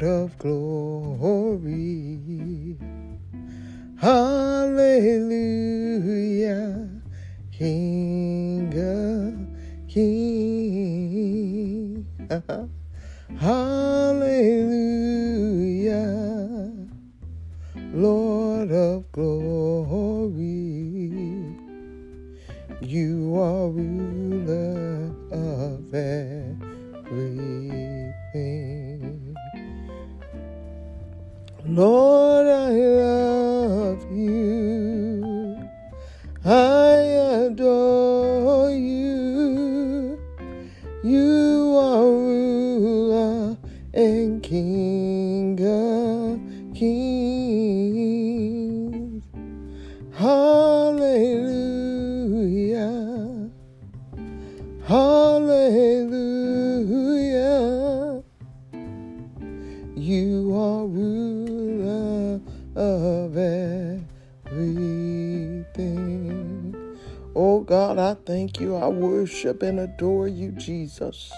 Lord of glory. Hallelujah, King of kings. Hallelujah, Lord of glory. You are ruler of everything. Lord, I love you. I adore you. You are ruler and King of kings. Worship and adore you, Jesus.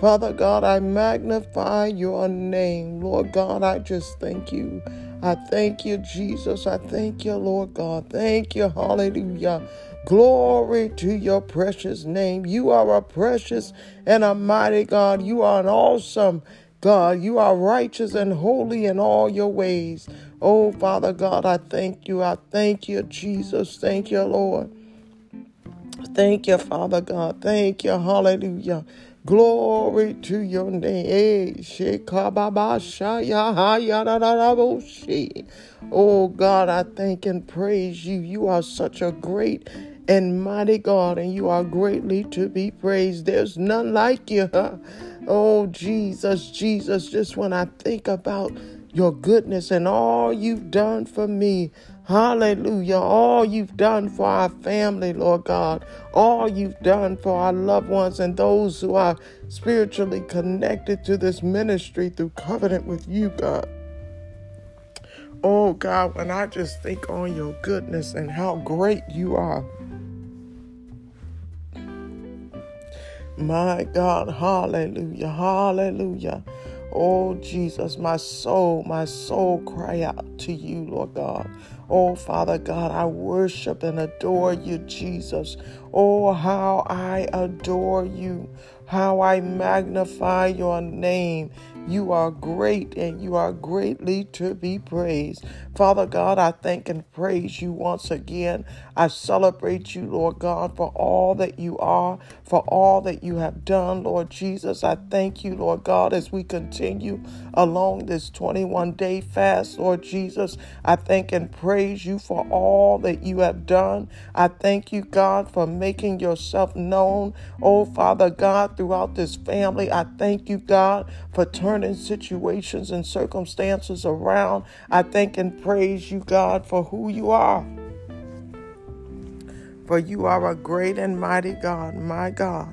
Father God, I magnify your name. Lord God, I just thank you. I thank you, Jesus. I thank you, Lord God. Thank you. Hallelujah. Glory to your precious name. You are a precious and a mighty God. You are an awesome God. You are righteous and holy in all your ways. Oh, Father God, I thank you. I thank you, Jesus. Thank you, Lord. Thank you, Father God. Thank you. Hallelujah. Glory to your name. Eh, oh God, I thank and praise you. You are such a great and mighty God, and you are greatly to be praised. There's none like you. Oh Jesus, Jesus, just when I think about your goodness and all you've done for me. Hallelujah. All you've done for our family, Lord God. All you've done for our loved ones and those who are spiritually connected to this ministry through covenant with you, God. Oh, God, when I just think on your goodness and how great you are. My God, hallelujah, hallelujah. Oh, Jesus, my soul, my soul cry out to you, Lord God. Oh, Father God, I worship and adore you, Jesus. Oh, how I adore you, how I magnify your name. You are great and you are greatly to be praised. Father God, I thank and praise you once again. I celebrate you, Lord God, for all that you are, for all that you have done, Lord Jesus. I thank you, Lord God, as we continue along this 21 day fast, Lord Jesus. I thank and praise you for all that you have done. I thank you, God, for making yourself known, oh Father God, throughout this family. I thank you, God, for turning situations and circumstances around. I thank and praise you, God, for who you are. For you are a great and mighty God, my God.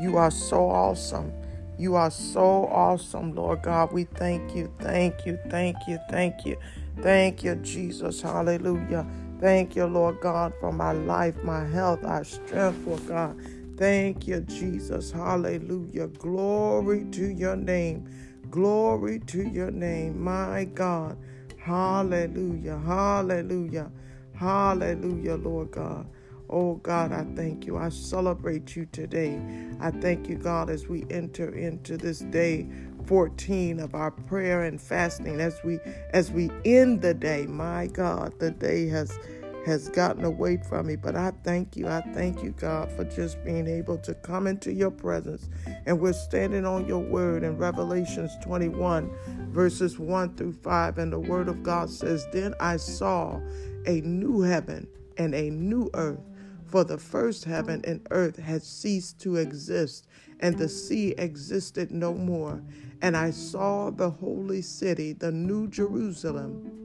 You are so awesome. You are so awesome, Lord God. We thank you, thank you, thank you, thank you. Thank you, Jesus. Hallelujah. Thank you, Lord God, for my life, my health, our strength, Lord God. Thank you, Jesus. Hallelujah. Glory to your name. Glory to your name, my God. Hallelujah. Hallelujah. Hallelujah, Lord God. Oh God, I thank you. I celebrate you today. I thank you, God, as we enter into this day 14 of our prayer and fasting as we as we end the day. My God, the day has has gotten away from me. But I thank you. I thank you, God, for just being able to come into your presence. And we're standing on your word in Revelations 21, verses 1 through 5. And the word of God says, Then I saw a new heaven and a new earth. For the first heaven and earth had ceased to exist, and the sea existed no more. And I saw the holy city, the new Jerusalem,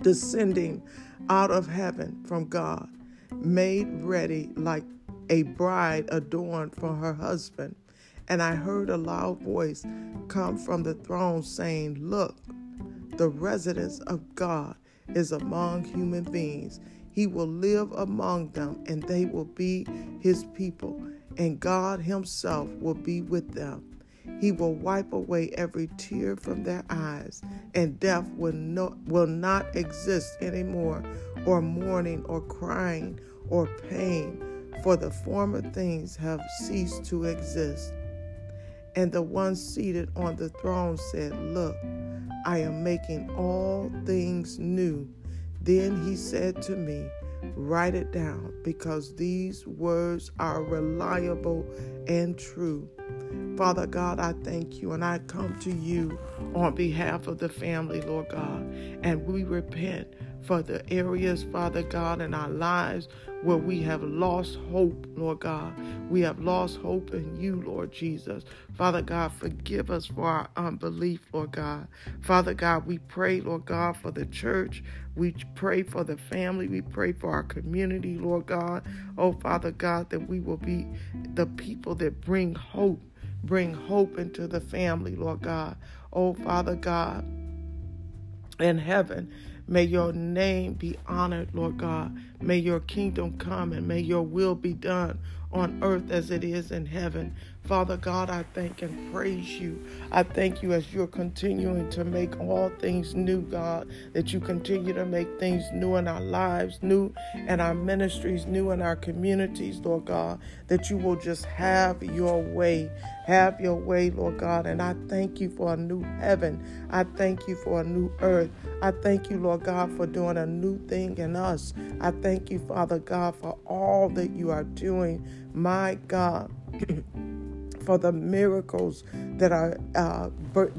descending out of heaven from God, made ready like a bride adorned for her husband. And I heard a loud voice come from the throne saying, Look, the residence of God is among human beings. He will live among them, and they will be his people, and God himself will be with them. He will wipe away every tear from their eyes, and death will, no, will not exist anymore, or mourning, or crying, or pain, for the former things have ceased to exist. And the one seated on the throne said, Look, I am making all things new. Then he said to me, Write it down because these words are reliable and true. Father God, I thank you and I come to you on behalf of the family, Lord God, and we repent for the areas, Father God, in our lives where we have lost hope, Lord God. We have lost hope in you, Lord Jesus. Father God, forgive us for our unbelief, Lord God. Father God, we pray, Lord God, for the church. We pray for the family. We pray for our community, Lord God. Oh, Father God, that we will be the people that bring hope, bring hope into the family, Lord God. Oh, Father God, in heaven. May your name be honored, Lord God. May your kingdom come and may your will be done on earth as it is in heaven. Father God, I thank and praise you. I thank you as you're continuing to make all things new, God, that you continue to make things new in our lives, new in our ministries, new in our communities, Lord God, that you will just have your way. Have your way, Lord God. And I thank you for a new heaven. I thank you for a new earth. I thank you, Lord God, for doing a new thing in us. I thank you, Father God, for all that you are doing, my God. for the miracles that are uh,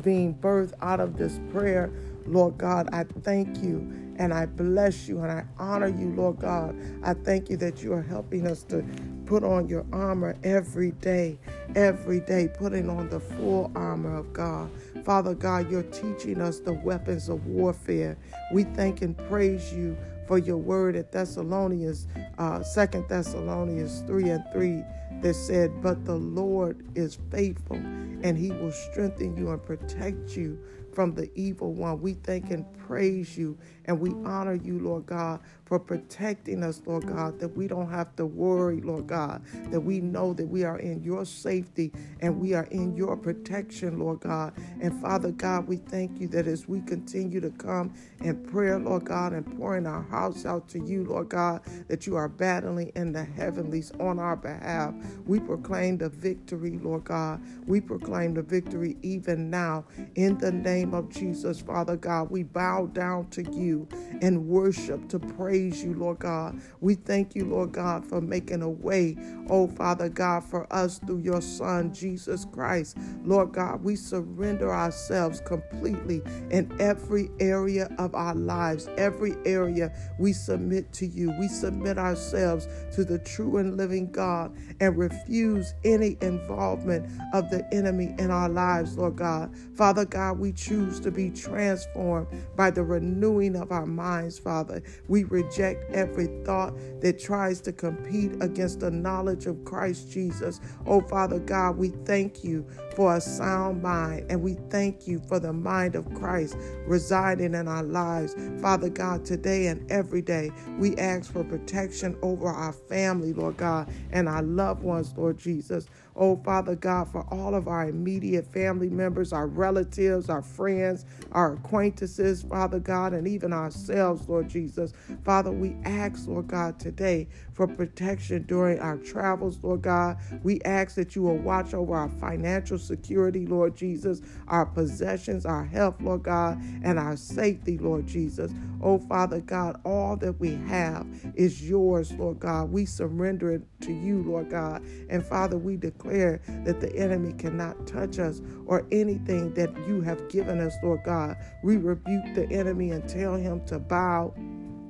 being birthed out of this prayer. Lord God, I thank you and I bless you and I honor you, Lord God. I thank you that you are helping us to put on your armor every day, every day, putting on the full armor of God. Father God, you're teaching us the weapons of warfare. We thank and praise you for your word at Thessalonians, uh, 2 Thessalonians 3 and 3 that said, But the Lord is faithful and he will strengthen you and protect you from the evil one. We thank and praise you and we honor you, Lord God, for protecting us, Lord God, that we don't have to worry, Lord God, that we know that we are in your safety and we are in your protection, Lord God. And Father God, we thank you that as we continue to come in prayer, Lord God, and pouring our house out to you, Lord God, that you are battling in the heavenlies on our behalf. We proclaim the victory, Lord God. We proclaim the victory even now in the name of Jesus, Father God. We bow down to you and worship to praise you, Lord God. We thank you, Lord God, for making a way, oh Father God, for us through your Son, Jesus Christ. Lord God, we surrender ourselves completely in every area of our lives, every area we submit to you. We submit ourselves to the true and living God and refuse any involvement of the enemy in our lives, Lord God. Father God, we choose to be transformed by the renewing of our minds, Father. We reject every thought that tries to compete against the knowledge of Christ Jesus. Oh, Father God, we thank you for a sound mind and we thank you for the mind of Christ residing in our lives. Father God, today and every day, we ask for protection over our family, Lord God, and our loved ones, Lord Jesus. Oh, Father God, for all of our immediate family members, our relatives, our friends, our acquaintances, Father God, and even ourselves, Lord Jesus. Father, we ask, Lord God, today for protection during our travels, Lord God. We ask that you will watch over our financial security, Lord Jesus, our possessions, our health, Lord God, and our safety, Lord Jesus. Oh, Father God, all that we have is yours, Lord God. We surrender it to you, Lord God. And Father, we declare that the enemy cannot touch us or anything that you have given us, Lord God. We rebuke the enemy and tell him to bow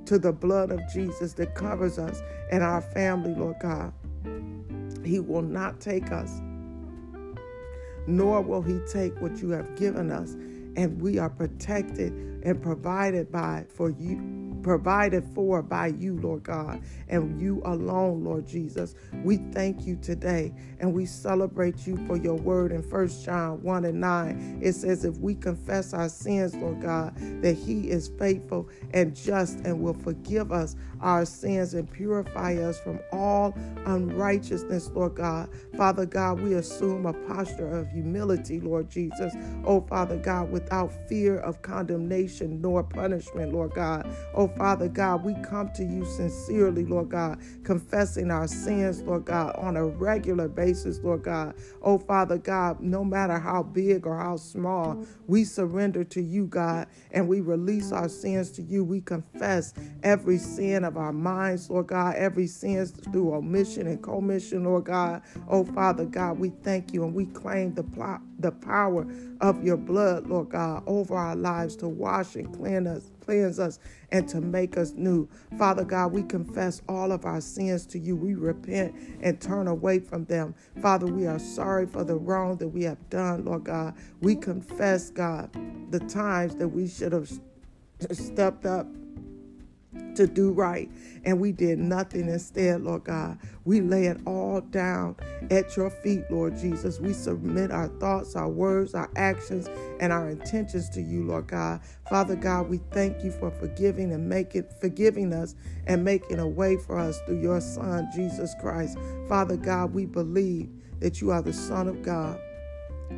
to the blood of Jesus that covers us and our family, Lord God. He will not take us, nor will he take what you have given us and we are protected and provided by for you provided for by you, Lord God, and you alone, Lord Jesus. We thank you today and we celebrate you for your word in 1 John 1 and 9. It says, If we confess our sins, Lord God, that He is faithful and just and will forgive us our sins and purify us from all unrighteousness, Lord God. Father God, we assume a posture of humility, Lord Jesus. Oh, Father God, without fear of condemnation nor punishment, Lord God. Oh, Father God, we come to you sincerely, Lord God, confessing our sins, Lord God, on a regular basis, Lord God. Oh, Father God, no matter how big or how small, we surrender to you, God, and we release our sins to you. We confess every sin of our minds, Lord God, every sin through omission and commission, Lord God. Oh, Father God, we thank you and we claim the, pl- the power of your blood, Lord God, over our lives to wash and cleanse us cleanse us and to make us new. Father God, we confess all of our sins to you. We repent and turn away from them. Father, we are sorry for the wrong that we have done, Lord God. We confess, God, the times that we should have stepped up to do right, and we did nothing instead, Lord God. We lay it all down at your feet, Lord Jesus. We submit our thoughts, our words, our actions, and our intentions to you, Lord God. Father God, we thank you for forgiving and making forgiving us and making a way for us through your Son, Jesus Christ. Father God, we believe that you are the Son of God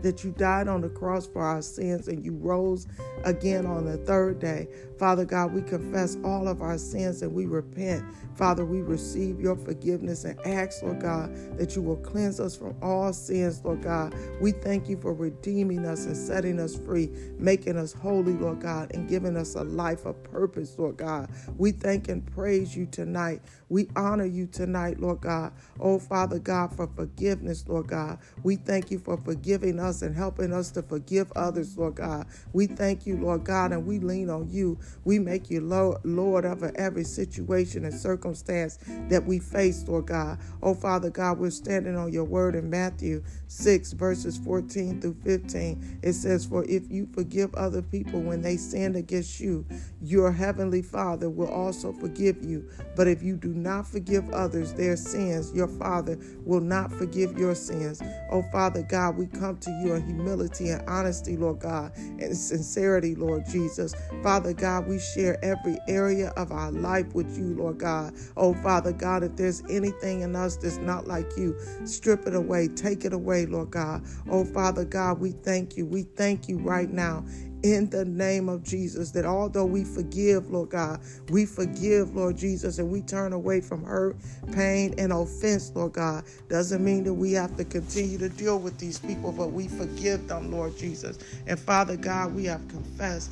that you died on the cross for our sins and you rose again on the third day. Father God, we confess all of our sins and we repent. Father, we receive your forgiveness and ask, Lord God, that you will cleanse us from all sins, Lord God. We thank you for redeeming us and setting us free, making us holy, Lord God, and giving us a life of purpose, Lord God. We thank and praise you tonight. We honor you tonight, Lord God. Oh, Father God, for forgiveness, Lord God. We thank you for forgiving us and helping us to forgive others, Lord God. We thank you, Lord God, and we lean on you. We make you Lord over every situation and circumstance that we face, Lord God. Oh, Father God, we're standing on your word in Matthew 6, verses 14 through 15. It says, For if you forgive other people when they sin against you, your heavenly Father will also forgive you. But if you do not forgive others their sins, your Father will not forgive your sins. Oh, Father God, we come to you in humility and honesty, Lord God, and sincerity, Lord Jesus. Father God, we share every area of our life with you, Lord God. Oh, Father God, if there's anything in us that's not like you, strip it away, take it away, Lord God. Oh, Father God, we thank you. We thank you right now in the name of Jesus. That although we forgive, Lord God, we forgive, Lord Jesus, and we turn away from hurt, pain, and offense, Lord God, doesn't mean that we have to continue to deal with these people, but we forgive them, Lord Jesus. And Father God, we have confessed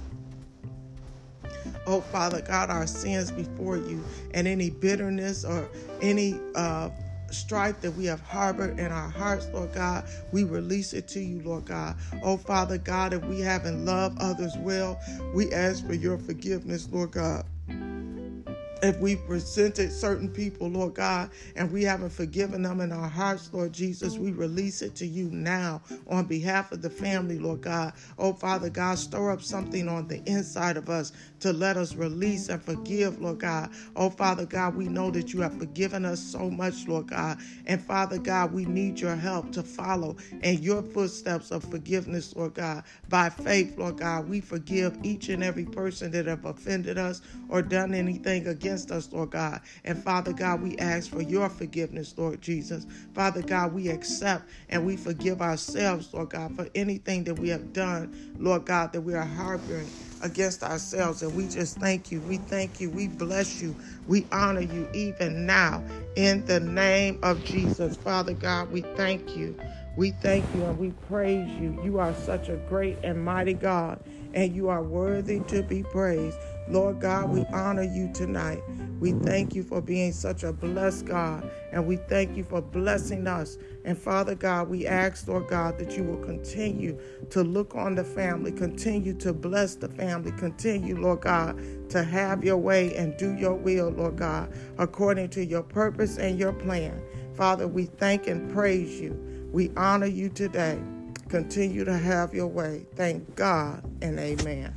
oh Father God, our sins before you and any bitterness or any uh, strife that we have harbored in our hearts, Lord God, we release it to you, Lord God. Oh, Father God, if we haven't loved others well, we ask for your forgiveness, Lord God if we presented certain people, Lord God, and we haven't forgiven them in our hearts, Lord Jesus, we release it to you now on behalf of the family, Lord God. Oh, Father God, stir up something on the inside of us to let us release and forgive, Lord God. Oh, Father God, we know that you have forgiven us so much, Lord God. And Father God, we need your help to follow in your footsteps of forgiveness, Lord God. By faith, Lord God, we forgive each and every person that have offended us or done anything against against us, Lord God. And Father God, we ask for your forgiveness, Lord Jesus. Father God, we accept and we forgive ourselves, Lord God, for anything that we have done, Lord God, that we are harboring against ourselves. And we just thank you. We thank you. We bless you. We honor you even now in the name of Jesus. Father God, we thank you. We thank you and we praise you. You are such a great and mighty God, and you are worthy to be praised. Lord God, we honor you tonight. We thank you for being such a blessed God, and we thank you for blessing us. And Father God, we ask, Lord God, that you will continue to look on the family, continue to bless the family, continue, Lord God, to have your way and do your will, Lord God, according to your purpose and your plan. Father, we thank and praise you. We honor you today. Continue to have your way. Thank God and amen.